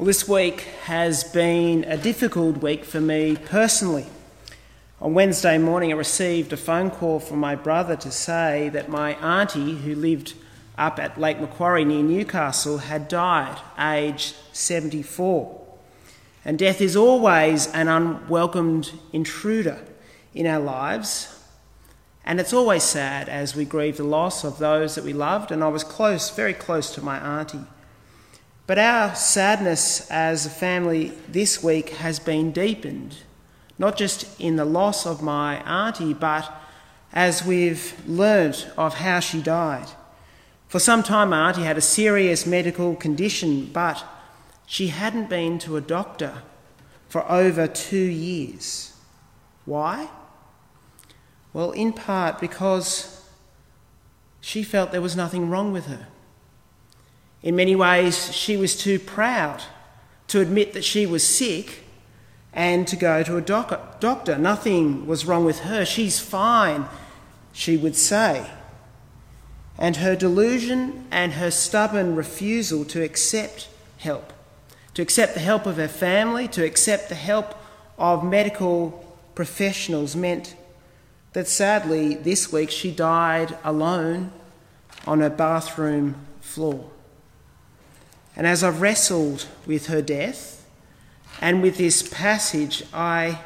Well, this week has been a difficult week for me personally. On Wednesday morning, I received a phone call from my brother to say that my auntie, who lived up at Lake Macquarie near Newcastle, had died, aged 74. And death is always an unwelcomed intruder in our lives. And it's always sad as we grieve the loss of those that we loved. And I was close, very close to my auntie. But our sadness as a family this week has been deepened, not just in the loss of my auntie, but as we've learnt of how she died. For some time, my auntie had a serious medical condition, but she hadn't been to a doctor for over two years. Why? Well, in part because she felt there was nothing wrong with her. In many ways, she was too proud to admit that she was sick and to go to a doc- doctor. Nothing was wrong with her. She's fine, she would say. And her delusion and her stubborn refusal to accept help, to accept the help of her family, to accept the help of medical professionals meant that sadly this week she died alone on her bathroom floor. And as I've wrestled with her death and with this passage, I,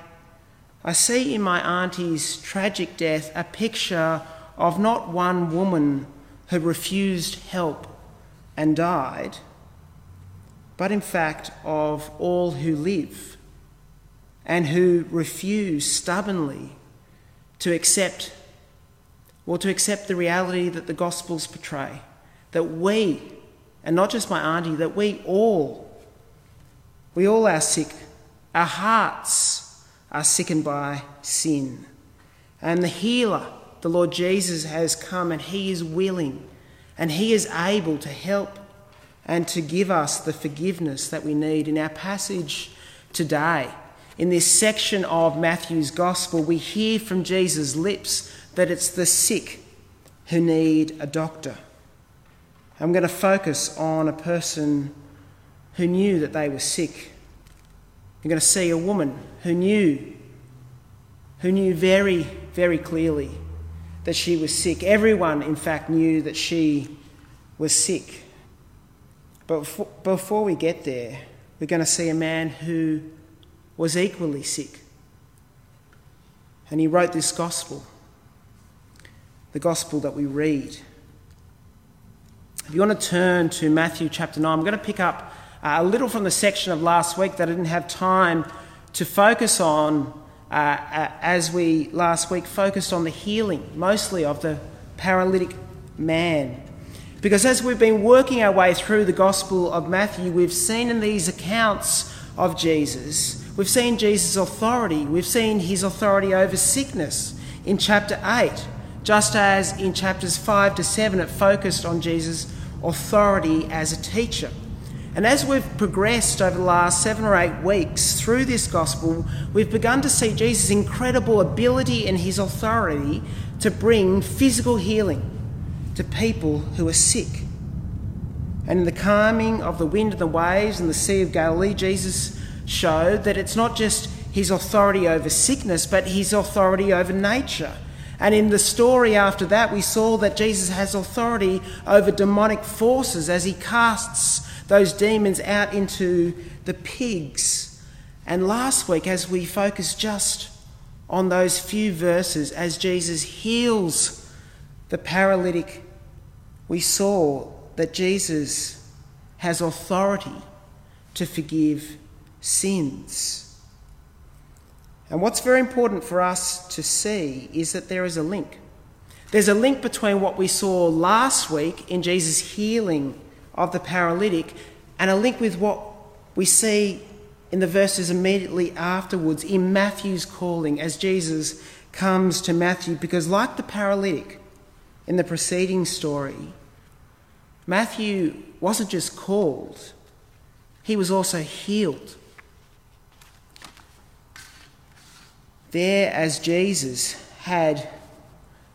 I see in my auntie's tragic death a picture of not one woman who refused help and died, but in fact of all who live and who refuse stubbornly to accept or to accept the reality that the Gospels portray, that we and not just my auntie, that we all, we all are sick. Our hearts are sickened by sin. And the healer, the Lord Jesus, has come and he is willing and he is able to help and to give us the forgiveness that we need. In our passage today, in this section of Matthew's Gospel, we hear from Jesus' lips that it's the sick who need a doctor. I'm going to focus on a person who knew that they were sick. You're going to see a woman who knew, who knew very, very clearly that she was sick. Everyone, in fact, knew that she was sick. But before we get there, we're going to see a man who was equally sick. And he wrote this gospel, the gospel that we read. If you want to turn to Matthew chapter 9, I'm going to pick up uh, a little from the section of last week that I didn't have time to focus on uh, uh, as we last week focused on the healing, mostly of the paralytic man. Because as we've been working our way through the Gospel of Matthew, we've seen in these accounts of Jesus, we've seen Jesus' authority, we've seen his authority over sickness in chapter 8 just as in chapters 5 to 7 it focused on Jesus' authority as a teacher. And as we've progressed over the last seven or eight weeks through this gospel, we've begun to see Jesus' incredible ability and his authority to bring physical healing to people who are sick. And in the calming of the wind and the waves and the Sea of Galilee, Jesus showed that it's not just his authority over sickness, but his authority over nature and in the story after that, we saw that Jesus has authority over demonic forces as he casts those demons out into the pigs. And last week, as we focused just on those few verses, as Jesus heals the paralytic, we saw that Jesus has authority to forgive sins. And what's very important for us to see is that there is a link. There's a link between what we saw last week in Jesus' healing of the paralytic and a link with what we see in the verses immediately afterwards in Matthew's calling as Jesus comes to Matthew. Because, like the paralytic in the preceding story, Matthew wasn't just called, he was also healed. There as Jesus had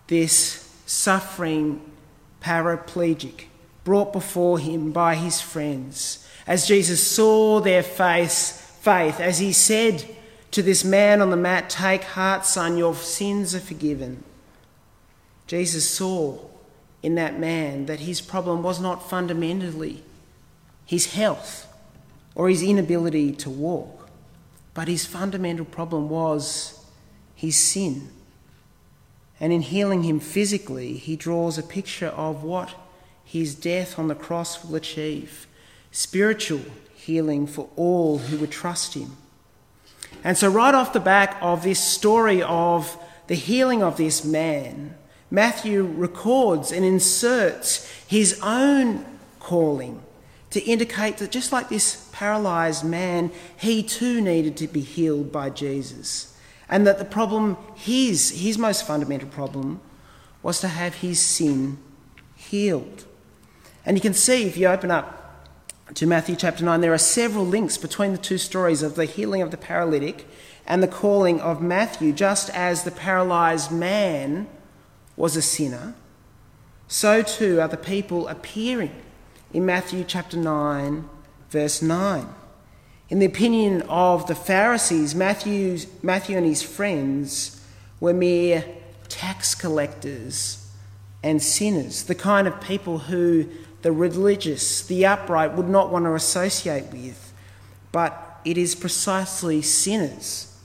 this suffering paraplegic brought before him by his friends. as Jesus saw their faith, faith, as he said to this man on the mat, Take heart, son, your sins are forgiven. Jesus saw in that man that his problem was not fundamentally his health or his inability to walk, but his fundamental problem was his sin. And in healing him physically, he draws a picture of what his death on the cross will achieve spiritual healing for all who would trust him. And so, right off the back of this story of the healing of this man, Matthew records and inserts his own calling to indicate that just like this paralyzed man, he too needed to be healed by Jesus. And that the problem, his, his most fundamental problem, was to have his sin healed. And you can see if you open up to Matthew chapter 9, there are several links between the two stories of the healing of the paralytic and the calling of Matthew. Just as the paralyzed man was a sinner, so too are the people appearing in Matthew chapter 9, verse 9. In the opinion of the Pharisees, Matthew's, Matthew and his friends were mere tax collectors and sinners, the kind of people who the religious, the upright would not want to associate with. But it is precisely sinners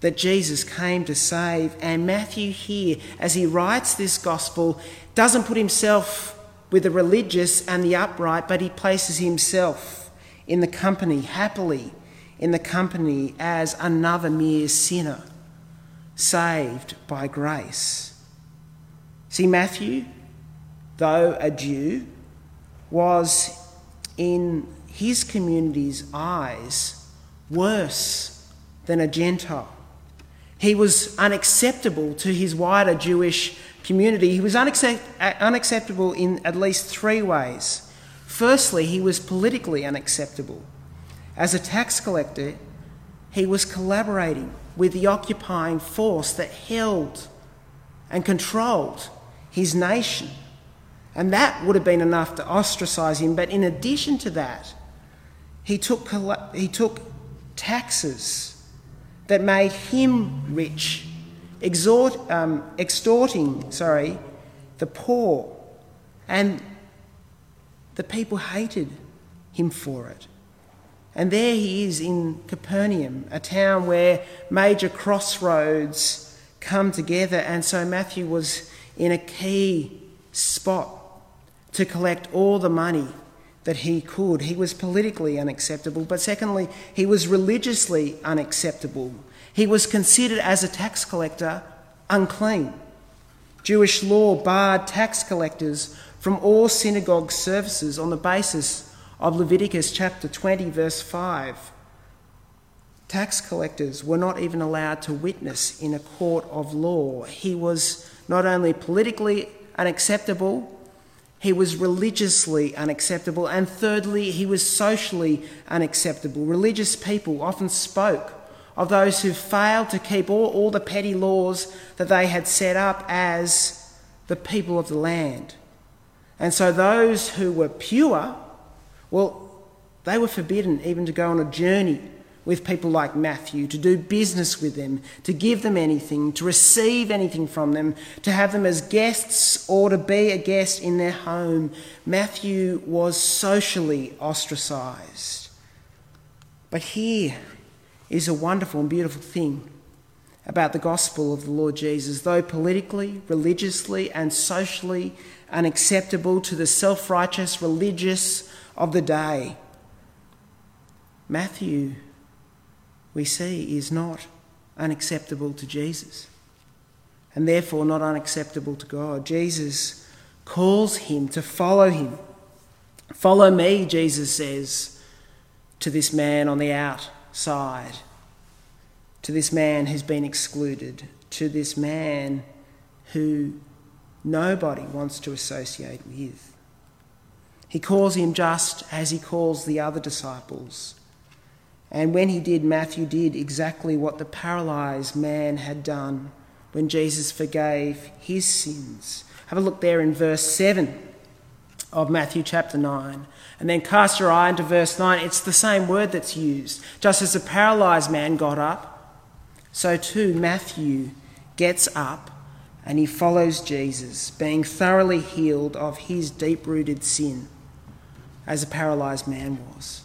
that Jesus came to save. And Matthew, here, as he writes this gospel, doesn't put himself with the religious and the upright, but he places himself in the company, happily in the company, as another mere sinner, saved by grace. See, Matthew, though a Jew, was in his community's eyes worse than a Gentile. He was unacceptable to his wider Jewish community. He was unaccept- unacceptable in at least three ways. Firstly, he was politically unacceptable. As a tax collector, he was collaborating with the occupying force that held and controlled his nation. And that would have been enough to ostracize him. But in addition to that, he took, he took taxes that made him rich, exhort, um, extorting sorry, the poor. And the people hated him for it. And there he is in Capernaum, a town where major crossroads come together. And so Matthew was in a key spot to collect all the money that he could. He was politically unacceptable, but secondly, he was religiously unacceptable. He was considered as a tax collector unclean. Jewish law barred tax collectors from all synagogue services on the basis of Leviticus chapter 20, verse 5. Tax collectors were not even allowed to witness in a court of law. He was not only politically unacceptable, he was religiously unacceptable. And thirdly, he was socially unacceptable. Religious people often spoke of those who failed to keep all, all the petty laws that they had set up as the people of the land. And so those who were pure, well, they were forbidden even to go on a journey with people like Matthew, to do business with them, to give them anything, to receive anything from them, to have them as guests or to be a guest in their home. Matthew was socially ostracized. But here is a wonderful and beautiful thing about the gospel of the Lord Jesus. Though politically, religiously, and socially unacceptable to the self righteous religious of the day, Matthew we see is not unacceptable to Jesus and therefore not unacceptable to God. Jesus calls him to follow him. Follow me, Jesus says to this man on the outside, to this man who's been excluded, to this man who nobody wants to associate with. He calls him just as he calls the other disciples and when he did, Matthew did exactly what the paralyzed man had done when Jesus forgave his sins. Have a look there in verse 7. of Matthew chapter 9. And then cast your eye into verse 9, it's the same word that's used. Just as the paralyzed man got up, so too Matthew gets up and he follows Jesus, being thoroughly healed of his deep rooted sin, as a paralyzed man was.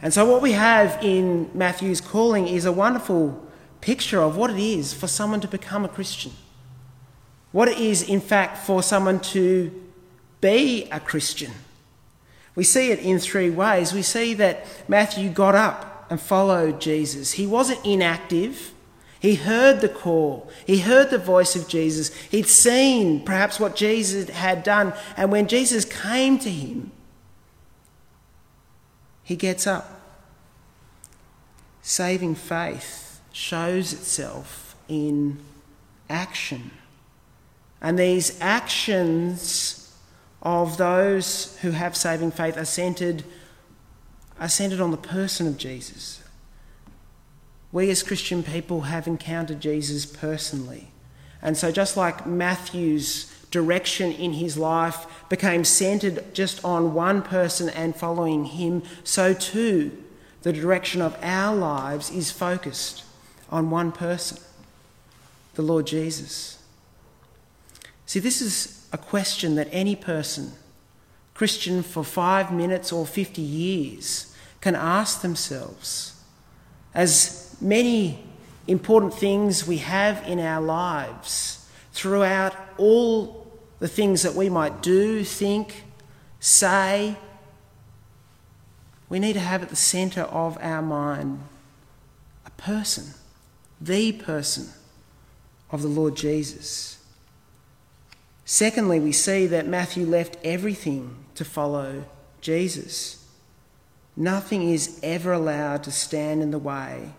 And so, what we have in Matthew's calling is a wonderful picture of what it is for someone to become a Christian. What it is, in fact, for someone to be a Christian. We see it in three ways. We see that Matthew got up and followed Jesus. He wasn't inactive. He heard the call. He heard the voice of Jesus. He'd seen perhaps what Jesus had done. And when Jesus came to him, he gets up. Saving faith shows itself in action. And these actions of those who have saving faith are centered, are centered on the person of Jesus. We as Christian people have encountered Jesus personally. And so, just like Matthew's direction in his life became centered just on one person and following him, so too the direction of our lives is focused on one person, the Lord Jesus. See, this is a question that any person, Christian for five minutes or 50 years, can ask themselves. As many important things we have in our lives throughout all the things that we might do, think, say, we need to have at the centre of our mind a person the person of the Lord Jesus. Secondly, we see that Matthew left everything to follow Jesus. Nothing is ever allowed to stand in the way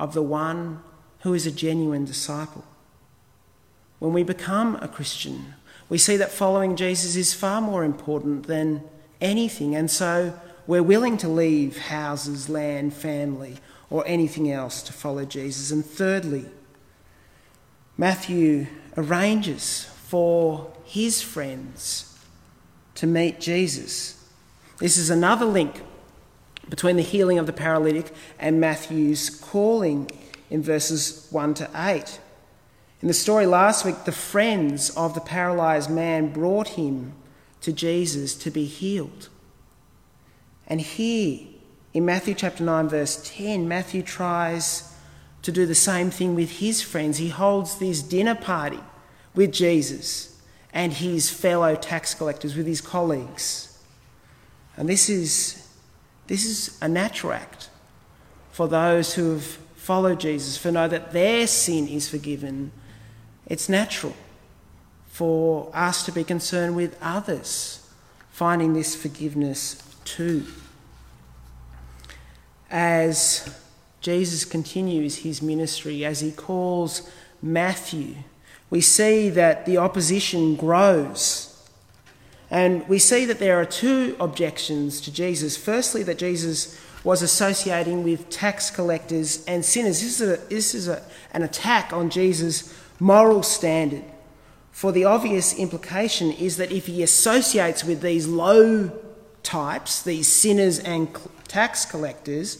of the one who is a genuine disciple. When we become a Christian, we see that following Jesus is far more important than anything, and so we're willing to leave houses, land, family, or anything else to follow Jesus. And thirdly, Matthew arranges for his friends to meet Jesus. This is another link between the healing of the paralytic and Matthew's calling in verses 1 to 8. In the story last week, the friends of the paralyzed man brought him to Jesus to be healed. And here, in Matthew chapter 9, verse 10, Matthew tries to do the same thing with his friends. He holds this dinner party with Jesus and his fellow tax collectors, with his colleagues. And this is, this is a natural act for those who have followed Jesus, for know that their sin is forgiven. It's natural for us to be concerned with others finding this forgiveness too as Jesus continues his ministry, as he calls Matthew, we see that the opposition grows. And we see that there are two objections to Jesus. Firstly, that Jesus was associating with tax collectors and sinners. This is, a, this is a, an attack on Jesus' moral standard. For the obvious implication is that if he associates with these low types, these sinners and tax collectors,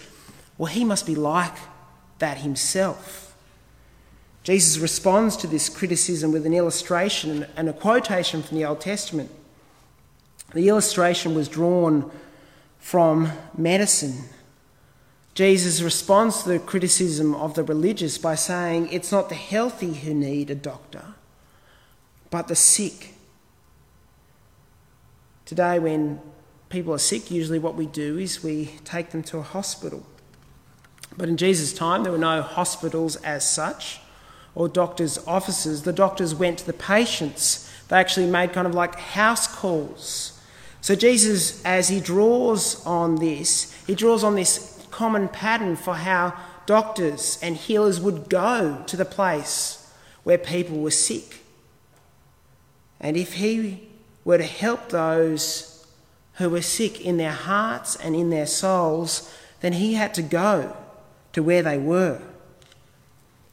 well, he must be like that himself. Jesus responds to this criticism with an illustration and a quotation from the Old Testament. The illustration was drawn from medicine. Jesus responds to the criticism of the religious by saying it's not the healthy who need a doctor, but the sick. Today, when people are sick, usually what we do is we take them to a hospital. But in Jesus' time, there were no hospitals as such or doctors' offices. The doctors went to the patients. They actually made kind of like house calls. So Jesus, as he draws on this, he draws on this common pattern for how doctors and healers would go to the place where people were sick. And if he were to help those who were sick in their hearts and in their souls, then he had to go to where they were.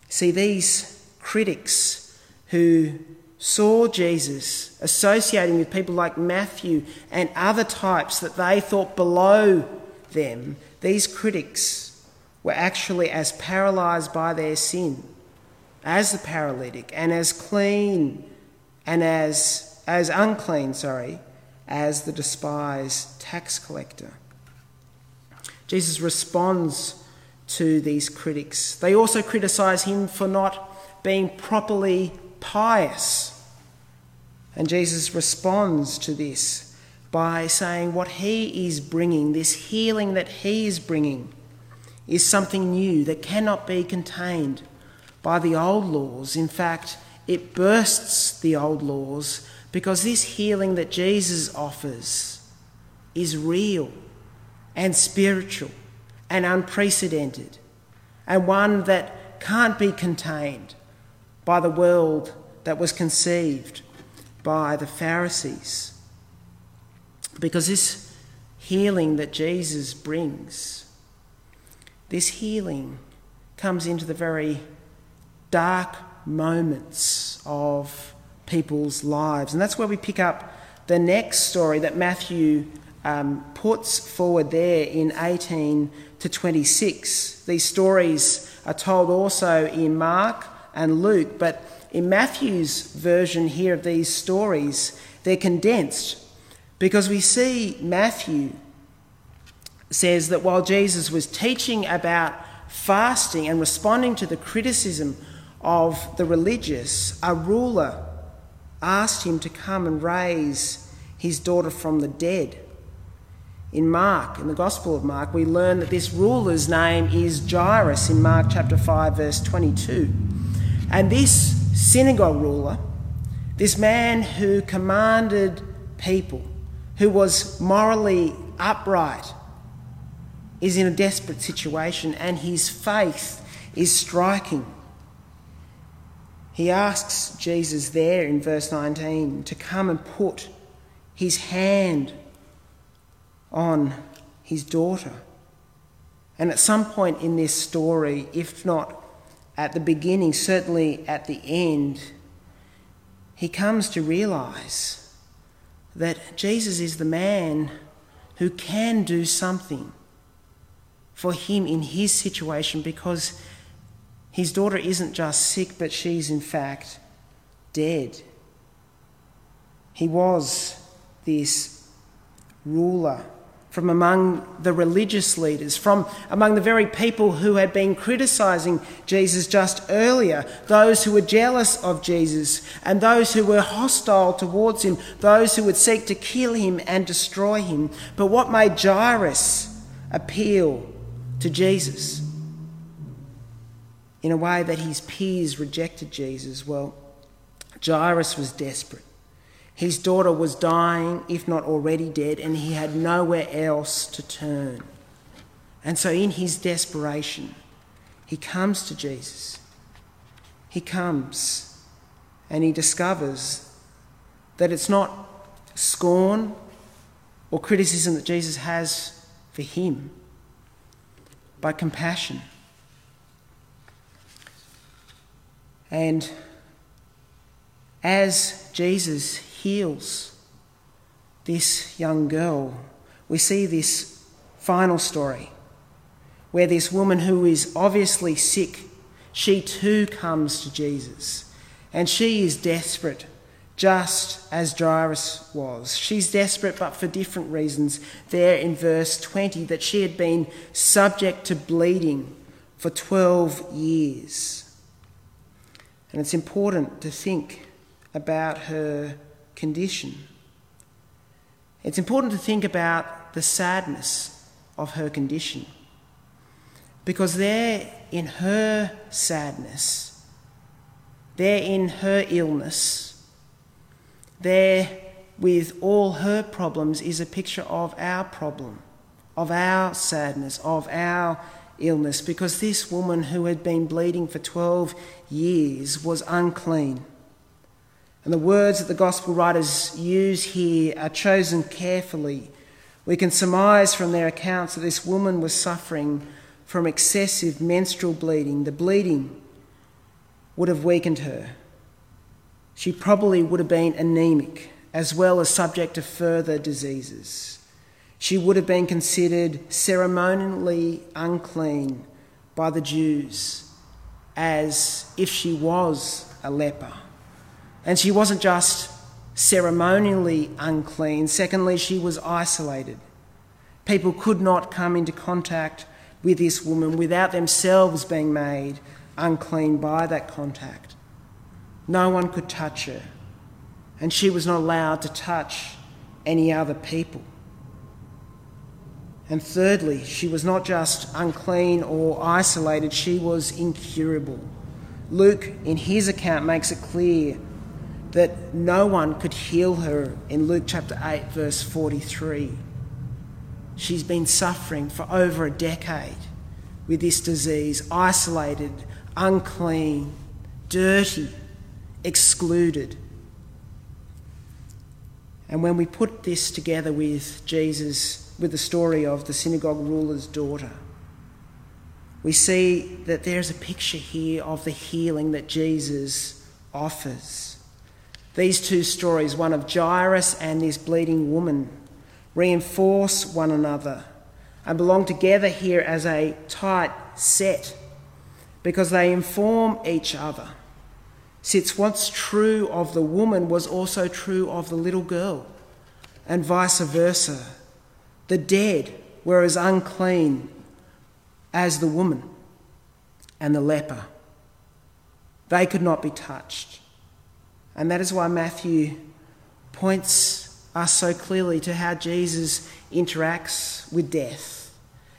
See, these critics who saw Jesus associating with people like Matthew and other types that they thought below them, these critics were actually as paralyzed by their sin as the paralytic and as clean and as, as unclean, sorry, as the despised tax collector. Jesus responds to these critics. They also criticize him for not being properly pious. And Jesus responds to this by saying what he is bringing, this healing that he is bringing, is something new that cannot be contained by the old laws. In fact, it bursts the old laws because this healing that Jesus offers is real and spiritual and unprecedented and one that can't be contained by the world that was conceived by the Pharisees. Because this healing that Jesus brings, this healing comes into the very dark moments of people's lives. And that's where we pick up the next story that Matthew um, puts forward there in 18 to 26. These stories are told also in Mark and Luke, but in Matthew's version here of these stories, they're condensed because we see Matthew says that while Jesus was teaching about fasting and responding to the criticism of the religious, a ruler asked him to come and raise his daughter from the dead. In Mark, in the Gospel of Mark, we learn that this ruler's name is Jairus in Mark chapter 5, verse 22. And this synagogue ruler, this man who commanded people, who was morally upright, is in a desperate situation and his faith is striking. He asks Jesus there in verse 19 to come and put his hand on his daughter. And at some point in this story, if not at the beginning, certainly at the end, he comes to realize that Jesus is the man who can do something for him in his situation because his daughter isn't just sick, but she's in fact dead. He was this ruler from among the religious leaders, from among the very people who had been criticizing Jesus just earlier, those who were jealous of Jesus and those who were hostile towards him, those who would seek to kill him and destroy him. But what made Jairus appeal to Jesus? in a way that his peers rejected Jesus, well, Jairus was desperate. His daughter was dying, if not already dead, and he had nowhere else to turn. And so, in his desperation, he comes to Jesus. He comes and he discovers that it's not scorn or criticism that Jesus has for him, but compassion. And as Jesus heals this young girl, we see this final story where this woman who is obviously sick, she too comes to Jesus. And she is desperate, just as Jairus was. She's desperate, but for different reasons. There in verse 20, that she had been subject to bleeding for 12 years. And it's important to think about her condition. It's important to think about the sadness of her condition. Because there, in her sadness, there, in her illness, there, with all her problems, is a picture of our problem, of our sadness, of our illness because this woman who had been bleeding for 12 years was unclean. And the words that the gospel writers use here are chosen carefully. We can surmise from their accounts that this woman was suffering from excessive menstrual bleeding. The bleeding would have weakened her. she probably would have been anemic as well as subject to further diseases. She would have been considered ceremonially unclean by the Jews as if she was a leper. And she wasn't just ceremonially unclean, secondly, she was isolated. People could not come into contact with this woman without themselves being made unclean by that contact. No one could touch her, and she was not allowed to touch any other people. And thirdly, she was not just unclean or isolated, she was incurable. Luke, in his account, makes it clear that no one could heal her in Luke chapter 8, verse 43. She's been suffering for over a decade with this disease, isolated, unclean, dirty, excluded. And when we put this together with Jesus, with the story of the synagogue ruler's daughter, we see that there's a picture here of the healing that Jesus offers. These two stories, one of Jairus and this bleeding woman, reinforce one another and belong together here as a tight set because they inform each other. Since what's true of the woman was also true of the little girl, and vice versa. The dead were as unclean as the woman and the leper. They could not be touched. And that is why Matthew points us so clearly to how Jesus interacts with death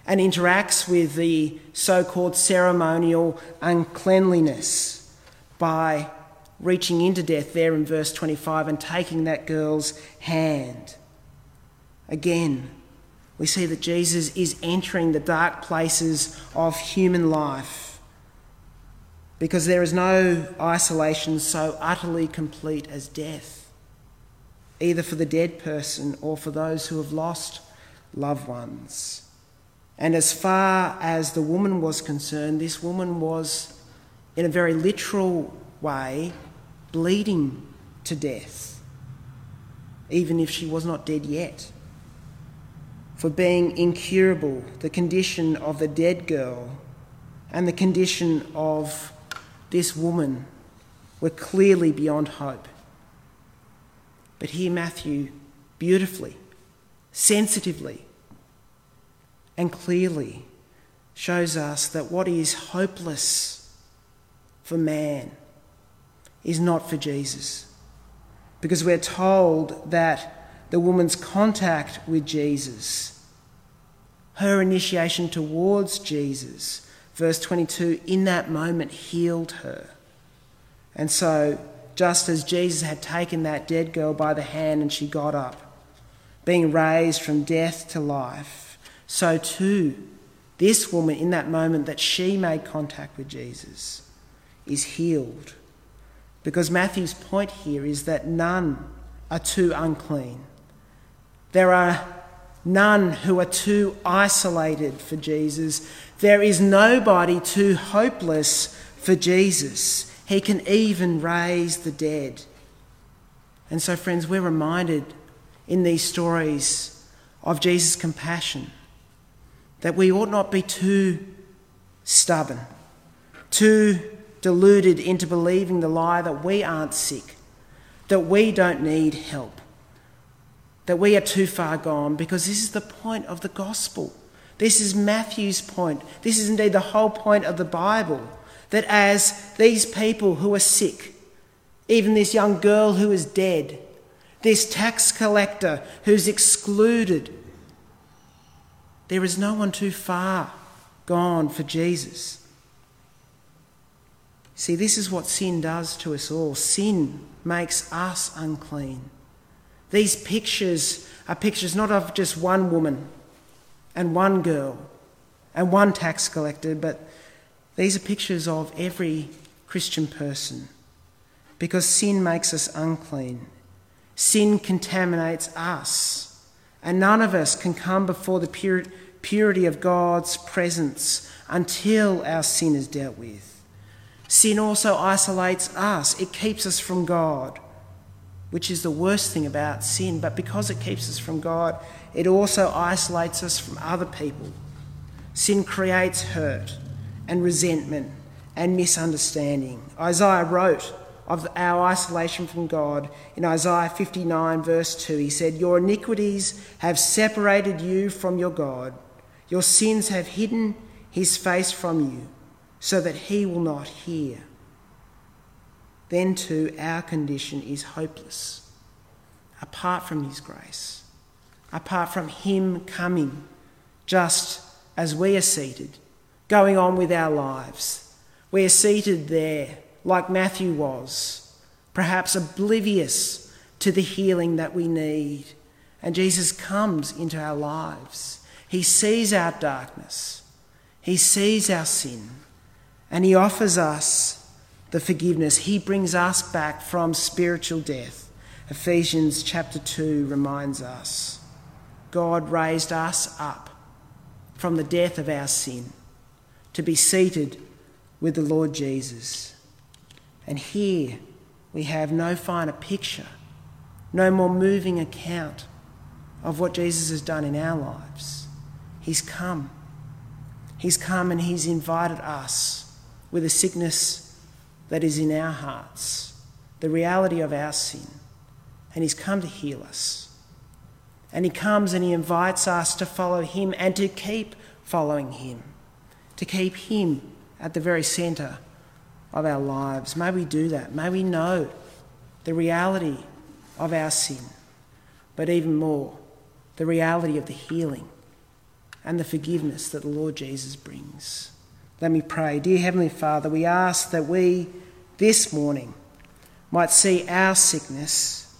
and interacts with the so called ceremonial uncleanliness by reaching into death there in verse 25 and taking that girl's hand. Again, we see that Jesus is entering the dark places of human life because there is no isolation so utterly complete as death, either for the dead person or for those who have lost loved ones. And as far as the woman was concerned, this woman was, in a very literal way, bleeding to death, even if she was not dead yet. For being incurable, the condition of the dead girl and the condition of this woman were clearly beyond hope. But here, Matthew beautifully, sensitively, and clearly shows us that what is hopeless for man is not for Jesus. Because we're told that the woman's contact with Jesus, her initiation towards Jesus, verse 22, in that moment healed her. And so, just as Jesus had taken that dead girl by the hand and she got up, being raised from death to life, so too, this woman, in that moment that she made contact with Jesus, is healed. Because Matthew's point here is that none are too unclean. There are none who are too isolated for Jesus. There is nobody too hopeless for Jesus. He can even raise the dead. And so, friends, we're reminded in these stories of Jesus' compassion that we ought not be too stubborn, too deluded into believing the lie that we aren't sick, that we don't need help, that we are too far gone, because this is the point of the gospel. This is Matthew's point. This is indeed the whole point of the Bible. That as these people who are sick, even this young girl who is dead, this tax collector who's excluded, there is no one too far gone for Jesus. See, this is what sin does to us all. Sin makes us unclean. These pictures are pictures not of just one woman and one girl and one tax collector, but these are pictures of every Christian person. Because sin makes us unclean, sin contaminates us and none of us can come before the pur- purity of God's presence until our sin is dealt with. Sin also isolates us, it keeps us from God, which is the worst thing about sin. But because it keeps us from God, it also isolates us from other people. Sin creates hurt and resentment and misunderstanding. Isaiah wrote of our isolation from God in Isaiah 59, verse 2. He said, Your iniquities have separated you from your God, your sins have hidden his face from you, so that he will not hear. Then, too, our condition is hopeless apart from his grace, apart from him coming just as we are seated, going on with our lives. We are seated there like Matthew was, perhaps oblivious to the healing that we need. And Jesus comes into our lives. He sees our darkness, He sees our sin, and He offers us the forgiveness. He brings us back from spiritual death. Ephesians chapter 2 reminds us God raised us up from the death of our sin to be seated with the Lord Jesus. And here we have no finer picture, no more moving account of what Jesus has done in our lives. He's come. He's come and He's invited us with a sickness that is in our hearts, the reality of our sin. And He's come to heal us. And He comes and He invites us to follow Him and to keep following Him, to keep Him at the very centre of our lives. May we do that. May we know the reality of our sin, but even more, the reality of the healing and the forgiveness that the Lord Jesus brings. Let me pray. Dear Heavenly Father, we ask that we this morning might see our sickness,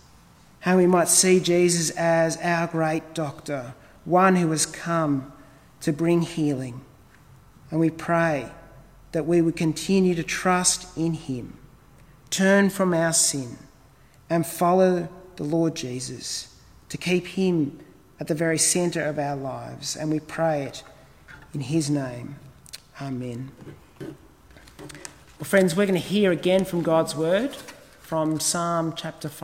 how we might see Jesus as our great doctor, one who has come to bring healing. And we pray that we would continue to trust in Him, turn from our sin, and follow the Lord Jesus to keep Him at the very centre of our lives. And we pray it in His name. Amen. Well, friends, we're going to hear again from God's Word from Psalm chapter 5.